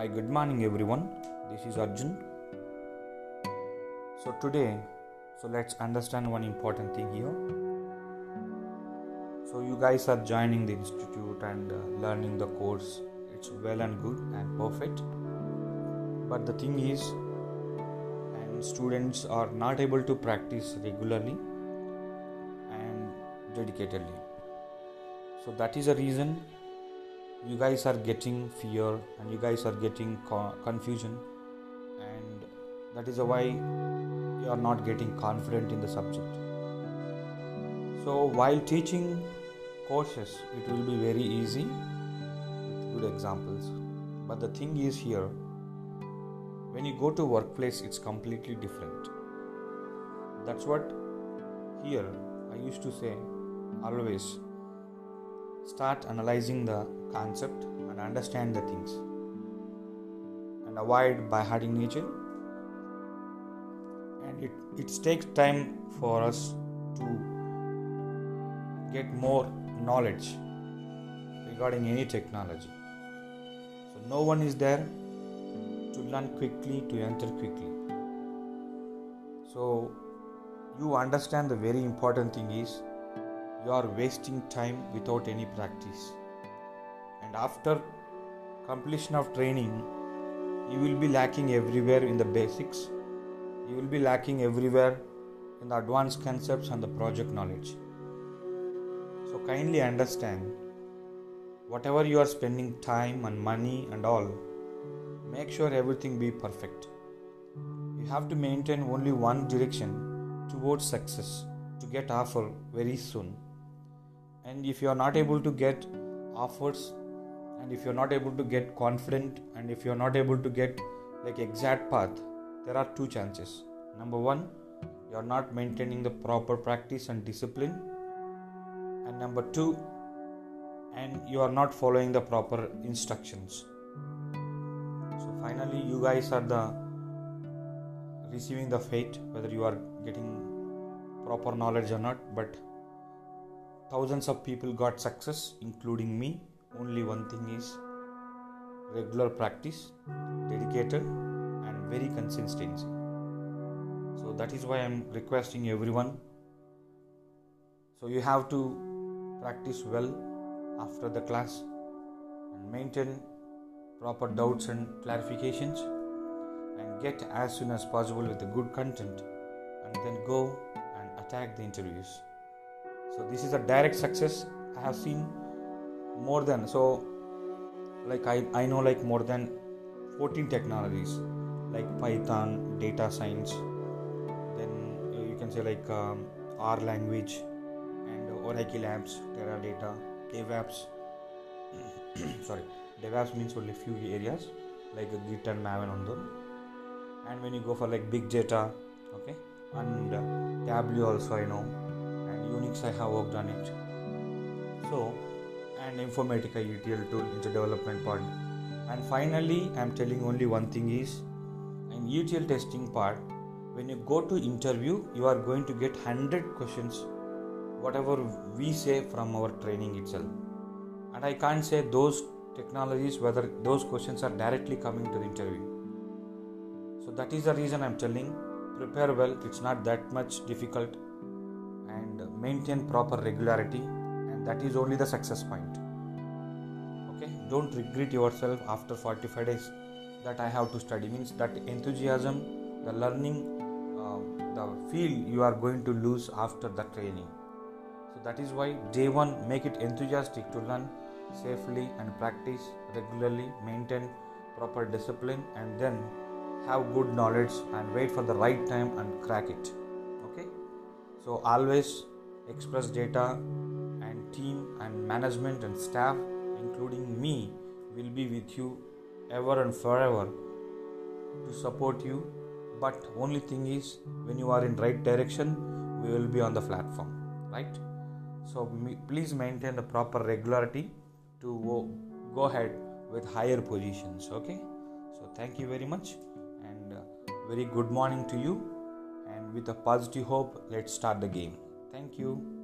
Hi, good morning everyone. This is Arjun. So today, so let's understand one important thing here. So you guys are joining the institute and uh, learning the course. It's well and good and perfect. But the thing is, and students are not able to practice regularly and dedicatedly. So that is a reason you guys are getting fear and you guys are getting co- confusion. And that is why you are not getting confident in the subject. So while teaching courses it will be very easy with good examples. But the thing is here when you go to workplace it's completely different. That's what here i used to say always. Start analyzing the concept and understand the things and avoid by hurting nature. And it, it takes time for us to get more knowledge regarding any technology. So no one is there to learn quickly to enter quickly. So you understand the very important thing is you are wasting time without any practice and after completion of training you will be lacking everywhere in the basics. You will be lacking everywhere in the advanced concepts and the project knowledge. So kindly understand whatever you are spending time and money and all make sure everything be perfect. You have to maintain only one direction towards success to get offer very soon. And if you are not able to get offers and if you're not able to get confident and if you're not able to get like exact path there are two chances. Number one you're not maintaining the proper practice and discipline. And number two and you are not following the proper instructions. So finally you guys are the receiving the fate whether you are getting proper knowledge or not but thousands of people got success including me only one thing is regular practice dedicated and very consistency. So that is why i'm requesting everyone. So you have to practice well after the class and maintain proper doubts and clarifications and get as soon as possible with the good content and then go and attack the interviews. So this is a direct success i have seen more than so like I, I know like more than 14 technologies like python data science then you can say like um, r language and oracle apps teradata devops sorry devops means only few areas like git and maven on them and when you go for like big data okay and uh, tableau also i know and unix i have worked on it. So and Informatica ETL tool in the development part. And finally, I'm telling only one thing is in ETL testing part, when you go to interview, you are going to get 100 questions, whatever we say from our training itself. And I can't say those technologies whether those questions are directly coming to the interview. So that is the reason I'm telling prepare well, it's not that much difficult and maintain proper regularity that is only the success point. Okay? Don't regret yourself after 45 days that i have to study. Means that enthusiasm the learning uh, the feel you are going to lose after the training. So that is why day one make it enthusiastic to learn safely and practice regularly maintain proper discipline and then have good knowledge and wait for the right time and crack it. Okay? So always express data team and management and staff, including me, will be with you ever and forever to support you. But only thing is, when you are in right direction, we will be on the platform, right? So please maintain the proper regularity to go ahead with higher positions. Okay. So thank you very much, and uh, very good morning to you. And with a positive hope, let's start the game. Thank you.